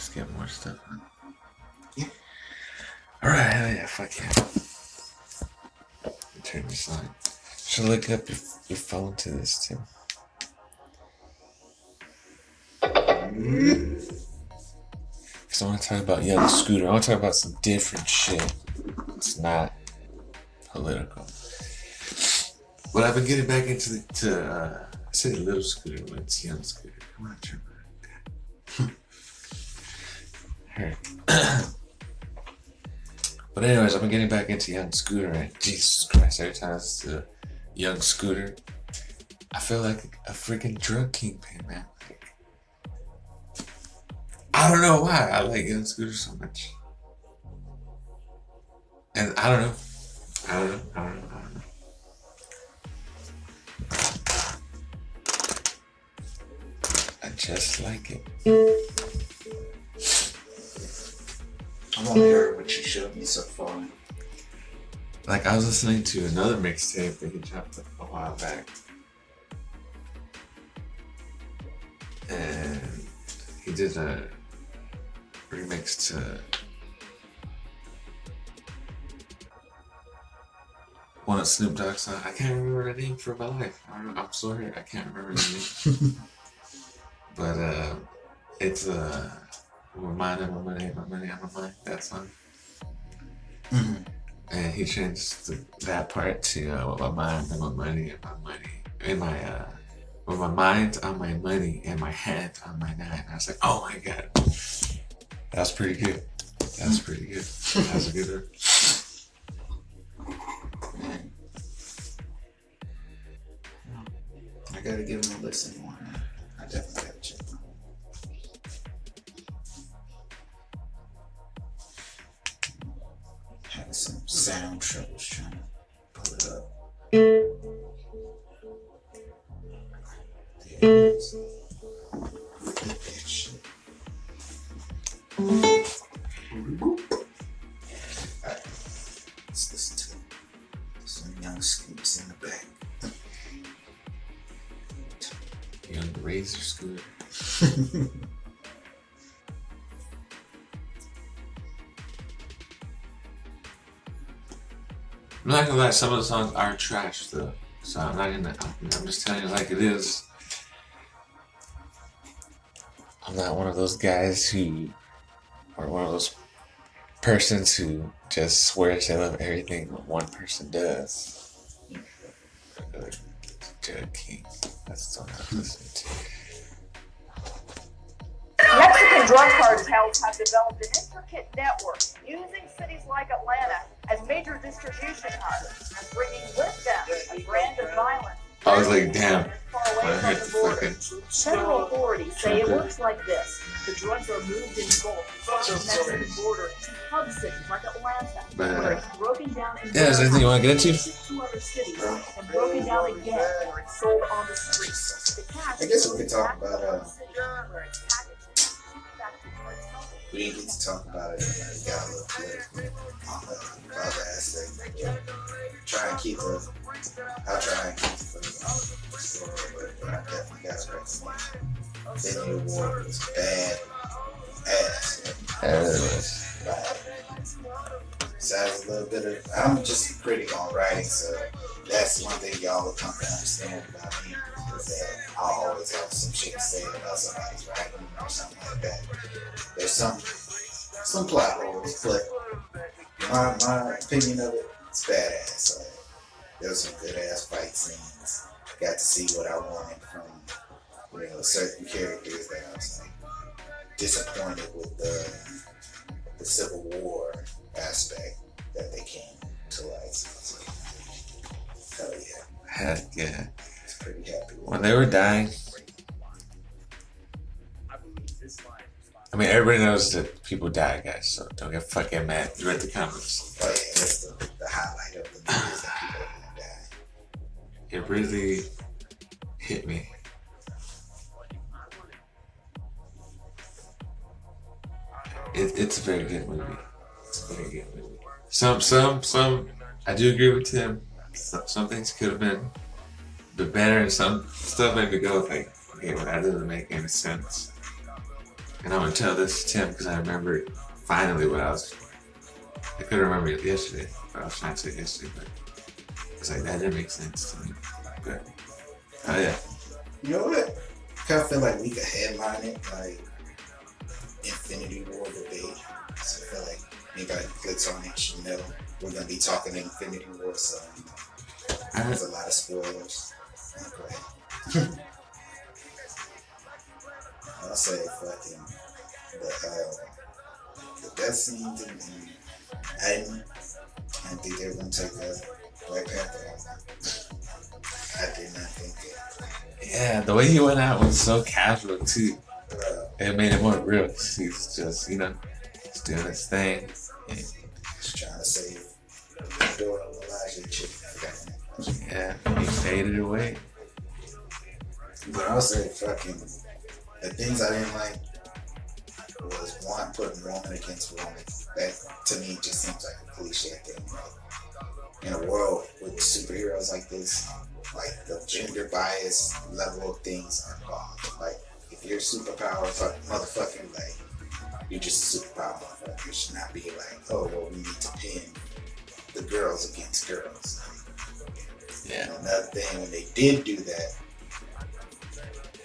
Just get more stuff. Yeah. All right. Hell yeah. Fuck yeah. Turn this on. Should look up your, your phone to this too. Cause I want to talk about Young Scooter. I want to talk about some different shit. It's not political. But I've been getting back into the, to uh, I said little scooter, but it's young scooter. Come on, turn but anyways, I've been getting back into young scooter and Jesus Christ, every time it's a young scooter, I feel like a freaking drug kingpin, man. I don't know why I like young scooter so much. And I don't know. I don't know. I don't know. I don't know. I just like it. I want to hear what you showed me so far. Like I was listening to another mixtape that he dropped a while back. And he did a remix to one of Snoop Dogg's song. I can't remember the name for my life. I don't know, I'm sorry, I can't remember the name. but uh, it's uh, my mind and my money, my money on my mind. That song. Mhm. And he changed the, that part to uh, with my mind and my money and my money and my uh, with my mind on my money and my head on my nine. I was like, oh my god, that's pretty good. That's pretty good. That's a good one. Man. I gotta give him a listen sound troubles trying to pull it up. There it is. Look at that shit. Alright, let's listen to some young scoops in the back. Young Razor Scooter. I'm not gonna lie, some of the songs are trash though. So I'm not gonna. I'm, I'm just telling you like it is. I'm not one of those guys who, or one of those persons who just swears they love everything one person does. Like King. That's the one I listen to. Mexican drug cartels have developed an intricate network using cities like Atlanta as major distribution hubs and bringing with them a brand of violence. I was like, damn. far When I heard the the border. Federal authorities say it Trucker. works like this. The drugs are moved in bulk from the Mexican border to hub cities like Atlanta, where it's broken down in Yeah, is there anything you wanna get into? warehouses to other cities and broken down again where it's sold on the streets. The cash I guess we could talk back to about, the uh, We didn't get to talk about it. It got a little political on the other aspect. Try and keep the. I'll try and keep the story, but I definitely got to recommend. Infinity War was bad ass. It is. Bad. Besides a little bit of, I'm just a critic on writing, so that's one thing y'all will come to understand about me that I always have some shit to say about somebody's writing or something like that. There's some some plot holes, but my my opinion of it, it is badass. Like, there was some good ass fight scenes. Got to see what I wanted from you know certain characters that I was like disappointed with the the Civil War aspect that they came to light. So hell yeah, Heck yeah. It's pretty happy with When they were dying, I mean, everybody knows that people die, guys, so don't get fucking mad. You read the comments. Oh yeah, that's the, the highlight of the that people are gonna die. It really hit me. It, it's a very good movie. It's a very good movie. Some, some, some. I do agree with Tim. Some, some things could have been, been better, and some stuff made me go like, okay, well, that doesn't make any sense. and I'm gonna tell this to Tim because I remember finally what I was. I couldn't remember it yesterday, but I was trying to say yesterday, but it's like that didn't make sense to me. But oh yeah, You know what? I kind of feel like we could headline it like Infinity War debate. So I feel like anybody who clicks on it, you know, we're gonna be talking Infinity War, so I, there's a lot of spoilers. I'll say fucking the uh, the death scene didn't. I didn't. I think they were gonna take the Black Panther. out. I did not think it. yeah, the way he went out was so casual too. Uh, It made it more real. He's just you know, just doing his thing. just trying to save the door of Elijah chick. Yeah, he faded away. But I'll say fucking the things I didn't like was one putting Roman against Roman. That to me just seems like a cliche thing. Like, in a world with superheroes like this, like the gender bias level of things are gone. Like if you're a superpower fuck, motherfucker, like you're just a superpower motherfucker. You should not be like, oh well we need to pin the girls against girls. Yeah, And another thing, when they did do that,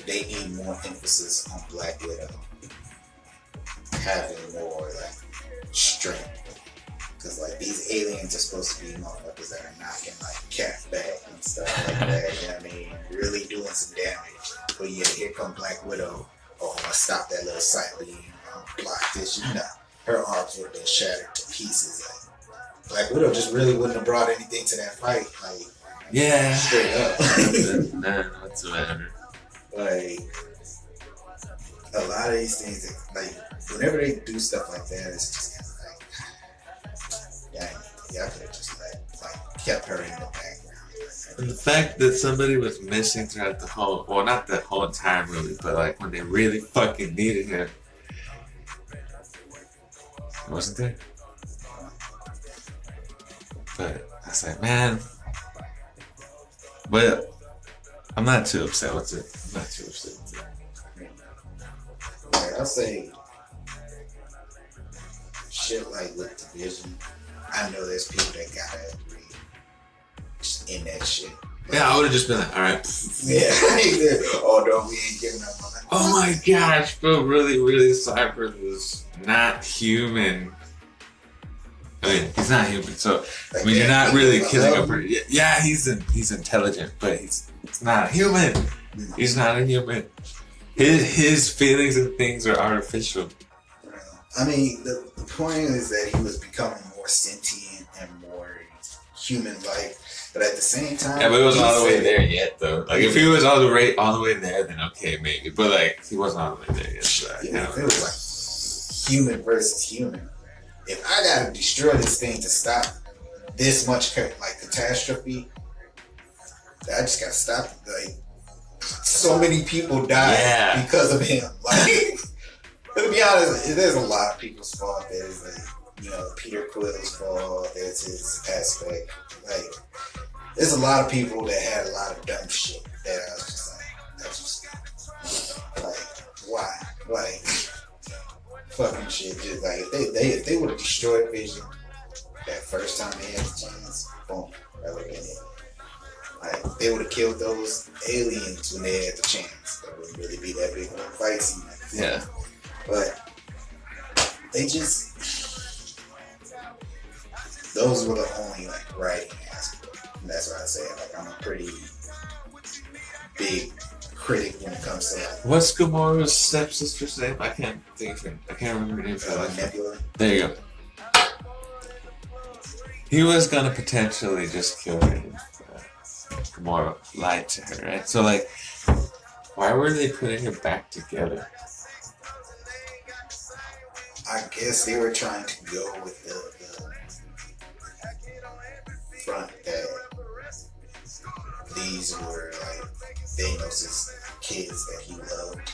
they need more emphasis on Black Widow having more like strength. Because like these aliens are supposed to be motherfuckers that are knocking like Cap back and stuff like that. You know what I mean? Really doing some damage. But yeah, here come Black Widow. Oh, I'm gonna stop that little sight beam. I'm gonna block this. You know, her arms would have been shattered to pieces. Like, Black Widow just really wouldn't have brought anything to that fight. Like yeah. straight up. None whatsoever. Like a lot of these things that like whenever they do stuff like that it's just kind of like yeah I could have just like like kept her in the background. And the fact that somebody was missing throughout the whole, well, not the whole entire movie, but like when they really fucking needed him, wasn't there? But I was like, man, but I'm not too upset with it. I'm not too upset with it. like I'll say shit like with division I know there's people that gotta agree just in that shit Yeah, I would have just been like, all right. yeah oh no we ain't giving up on that Oh my gosh, feel really, really sorry for this not human. Oh, mean, he's not human, so I mean, you're not really killing a person. Yeah, he's in, he's intelligent, but he's, he's not human. He's not a human. His his feelings and things are artificial. I mean, the, the point is that he was becoming more sentient and more human-like, but at the same time, Yeah, but it wasn't all the way there yet, though. Like, if he was all the way all the way there, then okay, maybe. But like, he wasn't all the way there yet. So Yeah, kinda- if it was like human versus human. If I gotta destroy this thing to stop this much like catastrophe, I just gotta stop. it. Like so many people died Yeah. because of him. Like to be honest, there's a lot of people's fault. There's like you know Peter Quill's fault. There's his aspect. Like there's a lot of people that had a lot of dumb shit that I was just like, that's just like why, like fucking shit. Just like if they, they if they would have destroyed Vision that first time they had the chance, boom, that would have been it. Like they would have killed those aliens when they had the chance. That wouldn't really be that big of a fight scene. Yeah. But they just those were the only like writing aspect. And that's what I say. Like I'm a pretty big critic when it comes to like What's Gamora's stepsister's name? I can't think of it. I can't remember her name for uh. Nebula. There you go. He was gonna potentially just kill her. Gamora lied to her, right? So like, why were they putting her back together? I guess they were trying to go with the, the front that these were like Thanos' kids that he loved,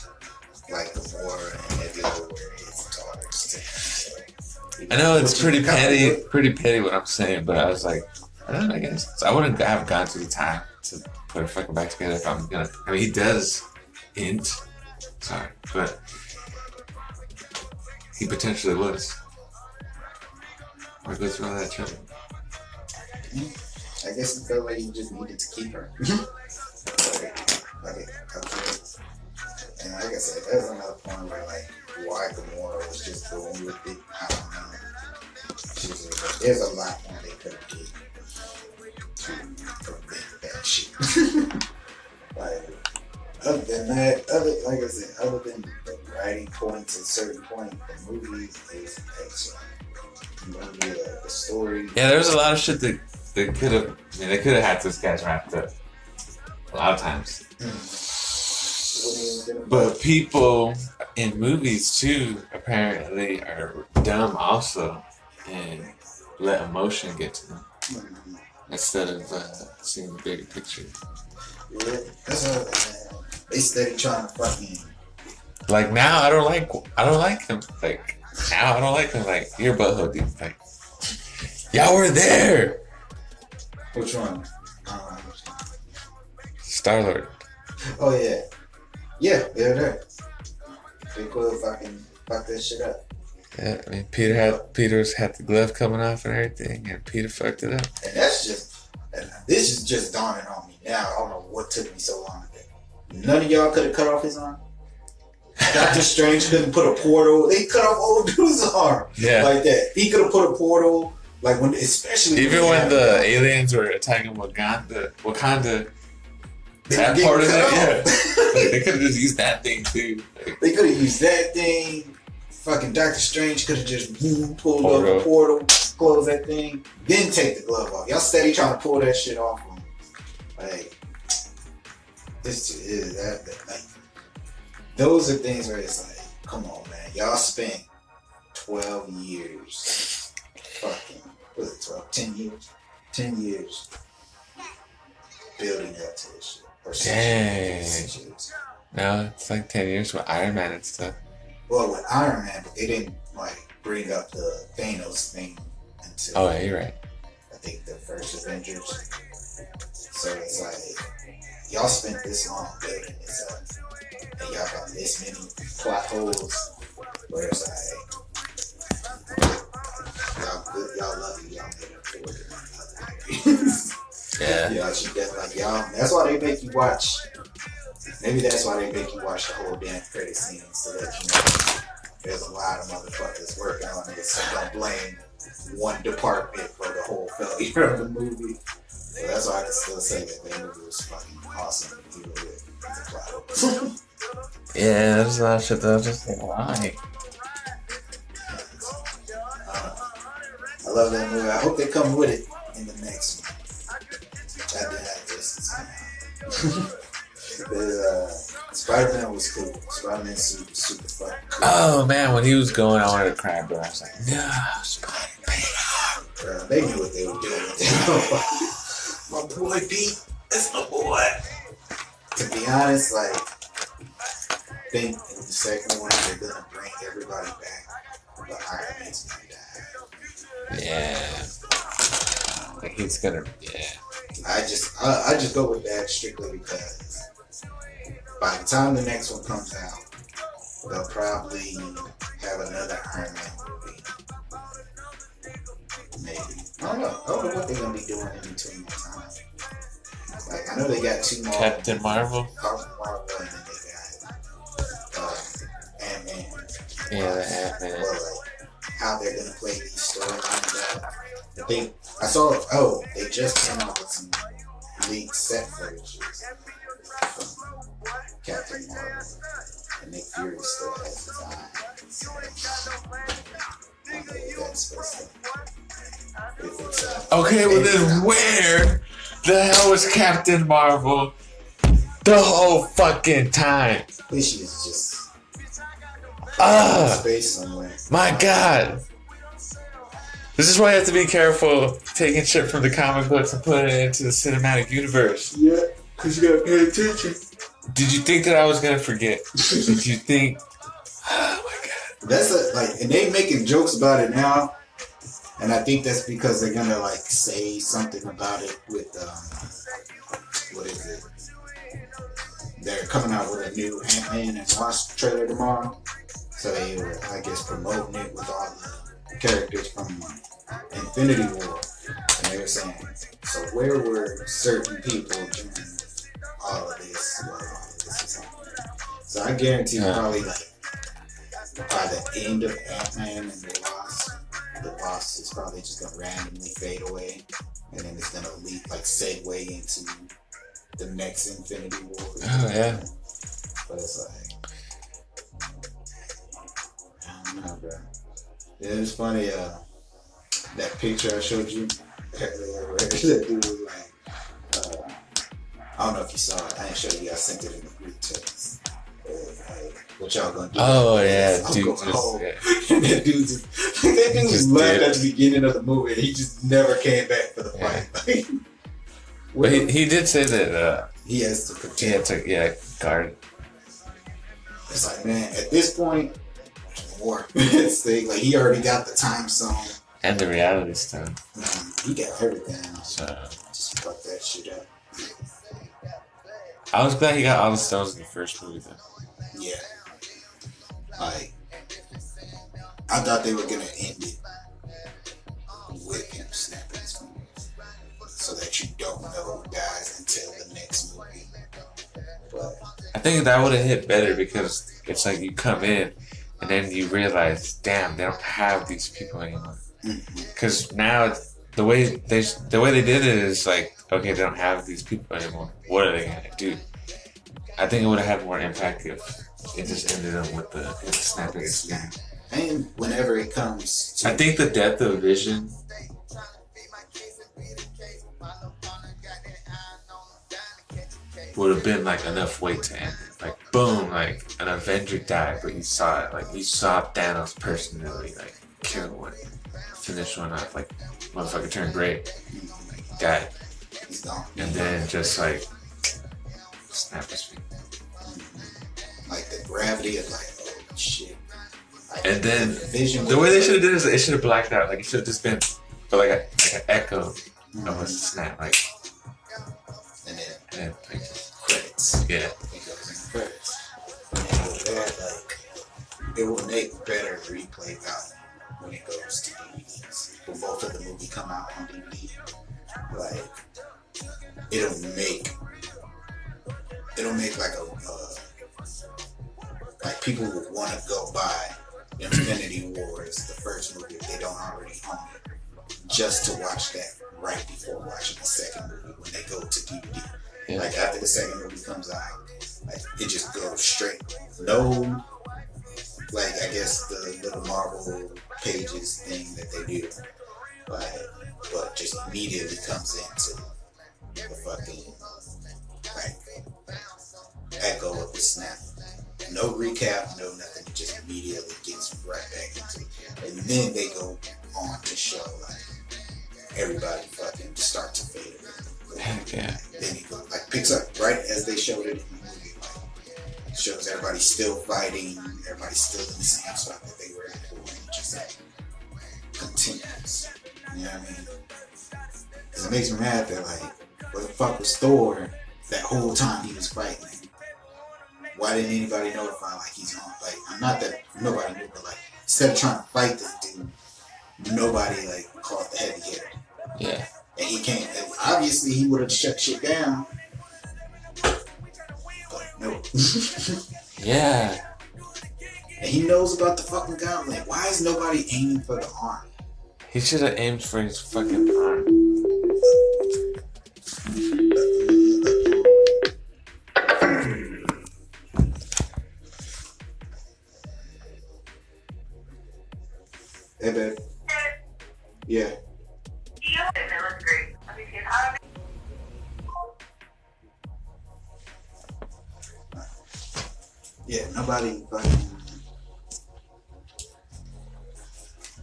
like Gamora and Nebula were his daughters. too. I know it's pretty petty, pretty petty what I'm saying, but I was like, I don't know, I guess I wouldn't have gone to the time to put her fucking back together if I'm gonna. I mean, he does hint, sorry, but he potentially was. Or go through all that trouble. I guess he felt like he just needed to keep her. like, okay. And like I said, there's another point where like why Gamora was just going with it. I don't know. There's a lot more they could have did to prevent that shit. like other than that, other like I said, other than the writing points at certain point, the movie is excellent. The movie, uh, the story. Yeah, there's a lot of shit that they could have. I mean, they could have had this guys wrapped up. A lot of times. But people in movies too apparently are dumb also and let emotion get to them instead of uh, seeing the bigger picture. Yeah, that's what man. They steady trying to fucking. Like now, I don't like I don't like him. Like now, I don't like him. Like your butthole dude. Like y'all were there, Which one? Um, Star Lord. oh yeah, yeah, they're there. They could fucking fuck that shit up, Yeah, I mean Peter had Peter's had the glove coming off and everything, and Peter fucked it up. and that's just. And this is just dawning on me now. I don't know what took me so long. None of y'all could have cut off his arm. Doctor Strange couldn't put a portal. They cut off old dude's arm Yeah. like that. He could have put a portal, like when, especially Even they when the aliens were attacking Wakanda, Wakanda, that part of it, yeah. like, they could have just used that thing too. Like, They could have used that thing. Fucking Doctor Strange could have just boom, pulled up the portal, closed that thing, then take the glove off. Y'all steady trying to pull that shit off. him. Like, this is that, that like those are things where it's like, come on, man, y'all spent twelve years, fucking, was it 12, 10 years, ten years building up to this shit. Or Dang. years, six years. now it's like ten years with Iron Man and stuff. well with Iron Man, but they didn't like bring up the Thanos thing until Oh, yeah, you're right. I think the first Avengers. So it's like y'all spent this long building this up, and y'all got this many plot holes where it's like y'all good, y'all lucky y'all made up for it in other areas. Yeah. y'all should like y'all. That's why they make you watch. Maybe that's why they make you watch the whole damn credit scene so that you know there's a lot of motherfuckers working on this. So don't blame one department for the whole failure of the movie. So that's why I can still say that the movie was fucking awesome to deal with the plot. Yeah, there's a lot of shit that I just like, why? Uh, I love that movie. I hope they come with it in the next one. Uh, Spider Man was cool. Spider Man was super fucking cool. Oh man, when he was going, I wanted to cry, bro. I was like, no, Spider-Man. Bro, they knew what they were doing my boy Pete, that's my boy. To be honest, like, I think in the second one they're gonna bring everybody back, but Iron Man's gonna die. Yeah. Like he's gonna, yeah. I just, I, I just go with that strictly because by the time the next one comes out, they'll probably have another Iron Man movie. Maybe. I don't know. I don't know what they're gonna be doing in between that time. Like I know they got two more. Captain Marvel. Captain Marvel, and then they got uh, Ant Man. Yeah, the Ant-Man. Well, like how they're gonna play these storylines out. I think I saw. Oh, they just came out with some leaked set from Captain Marvel, and Nick Fury still has his eyes. I don't know what that's supposed to. If it's, uh, Okay, well then where the hell was Captain Marvel the whole fucking time? Least she's just Ah, space somewhere. my god. This is why you have to be careful taking shit from the comic books and putting it into the cinematic universe. Yeah, cause you gotta pay attention. Did you think that I was gonna forget? Did you think? Oh my god. That's a, like, and they making jokes about it now, and I think that's because they're gonna like say something about it with um, what is it? They're coming out with a new Ant Man and Wasp trailer tomorrow, So they were, I guess, promoting it with all the characters from Infinity War, and they were saying, so where were certain people during all of this? While all of this was happening? So I guarantee Yeah. probably like by the end of Ant Man and the Wasp, the Wasp is probably just gonna randomly fade away, and then it's gonna leap like segue into the next Infinity War. Oh, yeah. But it's like I don't know, bro. Yeah, it's funny. Uh, that picture I showed you that dude was like, uh, I don't know if you saw it. I didn't show you. I sent it in the group text. Uh, like, what y'all gonna do? Oh yeah, I'm dude. going Just, yeah. that dude just that dude just left did. at the beginning of the movie, and he just never came back for the Yeah. fight. But he, he did say that uh, he has to protect. he had to yeah guard. It's like, man, at this point, war. it's like, he already got the time zone. and the reality stone. Man, mm-hmm. he got everything. So Just fuck that shit up. I was glad he got all the stones in the first movie though. Yeah. Like, I thought they were gonna end it with him snapping his fingers, so that you don't know who dies until the next movie. But I think that would have hit better because it's like you come in and then you realize, damn, they don't have these people anymore. Mm-hmm. Because now the way they the way they did it is like, okay, they don't have these people anymore. What are they gonna do? I think it would have had more impact if it just ended up with the, the snapping finger. and whenever it comes to I think the death of Vision would have been like enough weight to end it. Like boom, like an Avenger died, but you saw it. Like you saw Thanos personally like kill one, finish one off. Like motherfucker turned great, like died, and then just like snap his finger. like the gravity of like, oh shit. Like, And then the vision. The way they should have did it is it should have blacked out. Like it should have just been, but like a like an echo of mm-hmm. a snap. Like and then and then, like credits. yeah. Credits. And with that, like, it will make better replay value when it goes to DVDs. When both of the movie come out on DVD, like, it'll make, it'll make like a, uh, like people would want to go buy Infinity Wars, the first movie, if they don't already own it, just to watch that right before watching the second movie when they go to DVD. Yeah. Like after the second movie comes out, it just goes straight. No, like I guess the little Marvel pages thing that they do, but but just immediately comes into the fucking like echo of the snap. No recap, no nothing. It just immediately gets right back into it, and then they go on to show like everybody fucking start to fade away. Yeah. Then he goes like picks up right as they showed it shows everybody still fighting, everybody's still in the same spot that they were in before, and it just like continues. You know what I mean? Cause it makes me mad that like, where the fuck was Thor that whole time he was fighting? Why didn't anybody notify like he's on? Like, not that nobody knew, but like instead of trying to fight this dude, nobody like caught the heavy hitter Yeah. and he came. And obviously, he would have shut shit down. No. Yeah. and he knows about the fucking gauntlet. Why is nobody aiming for the arm? He should have aimed for his fucking arm. Hey, babe. Yeah. Yeah, nobody fucking.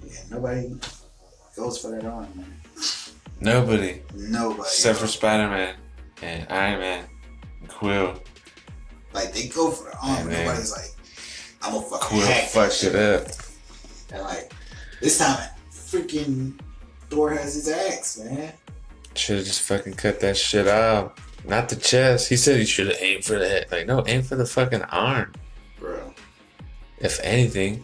Yeah, nobody goes for that arm, man. Nobody Nobody. except for Spider Man and Iron Man, and Quill. like they go for the arm, Yeah, nobody's like, I'm gonna fucking Quill hack fucked shit. up. And like this time, freaking Thor has his axe, man. Should have just fucking cut that shit off. Not the chest. He said he should have aimed for the head. Like, no, aim for the fucking arm. bro. If anything,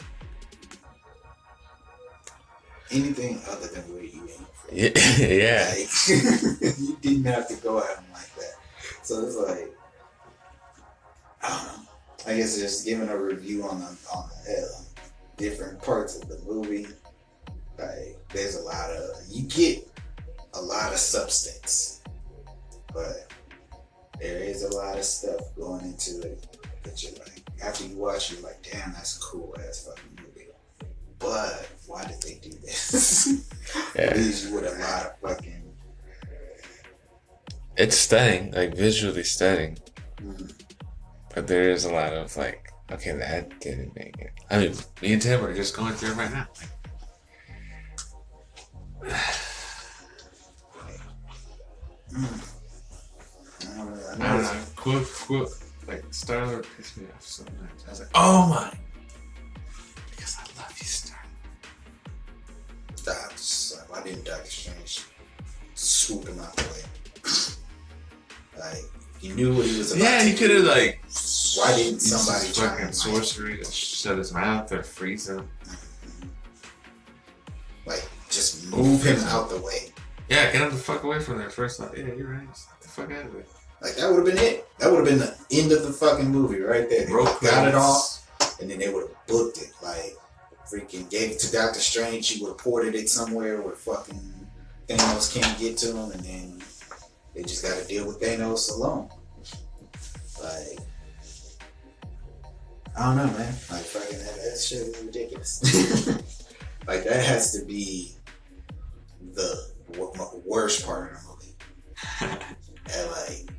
Anything other than where you aim for. yeah, yeah. Like, you didn't have to go at him like that. So it's like, I don't know. I guess just giving a review on the on the uh, different parts of the movie. Like, there's a lot of you get a lot of substance, but there is a lot of stuff going into it that you're like, after you watch, you're like, damn, that's a cool ass fucking movie. But why did they do this? Yeah. leaves you with a lot of fucking. It's stunning, like visually stunning. mm, But there is a lot of like, okay, that didn't make it. I mean, me and Tim are just going through it right now. mm. I don't know. I I know don't it's- know. Quote, quote, like Starlord pissed me off sometimes. I was like, oh my, because I love you, Starlord. That's why didn't Doctor Strange swoop him out the way? like he knew what he was about. Yeah, he could have like. Why didn't somebody try fucking like- sorcery to shut his mouth or freeze him? Mhm. Like just move him out the way. Yeah, get him the fuck away from there first. Like, yeah, you're right. Just get the fuck out of there. Like that would have been it. That would have been the end of the fucking movie right there. They got it off, and then they would have booked it. Like freaking gave it to Doctor Strange. He would have ported it somewhere where fucking Thanos can't get to him, and then they just got to deal with Thanos alone. Like I don't know, man. Like fucking that, that shit is ridiculous. like that has to be the w- worst part of the movie. And like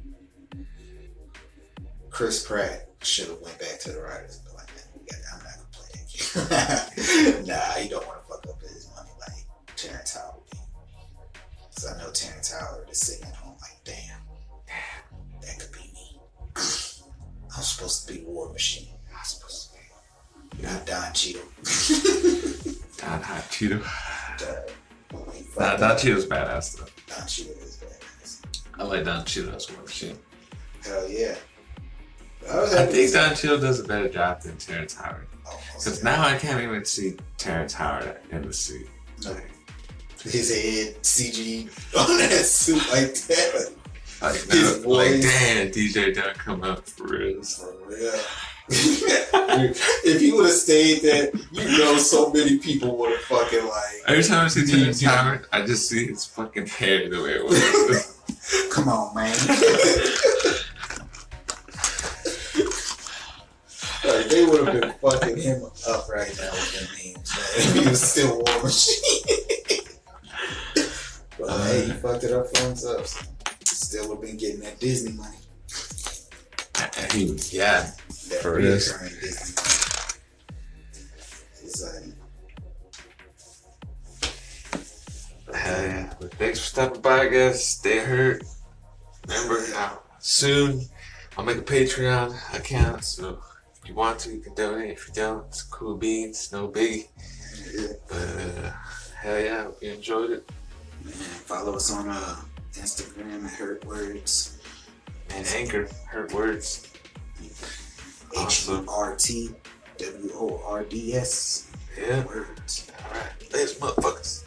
Chris Pratt should have went back to the writers and been like, man, we got, I'm not gonna play that game. nah, you don't want to fuck up his money like Terrence Howard did. Cause I know Terrence Howard is sitting at home like, damn, that could be me. I'm supposed to be War Machine. I'm supposed to be. Not Don Cheadle. Don Hot Cheeto. He Nah, fucked Don up. Cheeto's badass though. Don Cheadle is badass. I like Don Cheeto as War Machine. Hell yeah. I, was I happy think Don Cheeto does a better job than Terrence Howard. Oh, Because now I can't even see Terrence Howard in the suit. Like, his head CG on that suit like that. Like, no, like damn, DJ Dunn come out for real. For real. if he would have stayed there, you know, so many people would have fucking like, Every time I see Terrence Howard, I just see his fucking hair the way it was. come on, man. like, they would have been fucking him up right now with them memes, man. If he was still War Machine. but hey, he fucked it up for himself. So still would have been getting that Disney money. Yeah. That For this. Disney money. It's like, Hell yeah. But thanks for stopping by, guys. Stay hurt. Remember, uh, soon I'll make a Patreon account, so you want to, you can donate. If you don't, it's cool beans, no biggie. yeah. But uh, hell yeah, hope you enjoyed it. Man, follow us on uh, Instagram at Hurt Words. And Anchor, hurt words. H. U R T W O R D S. Yeah. Words. Alright. Thanks, motherfuckers.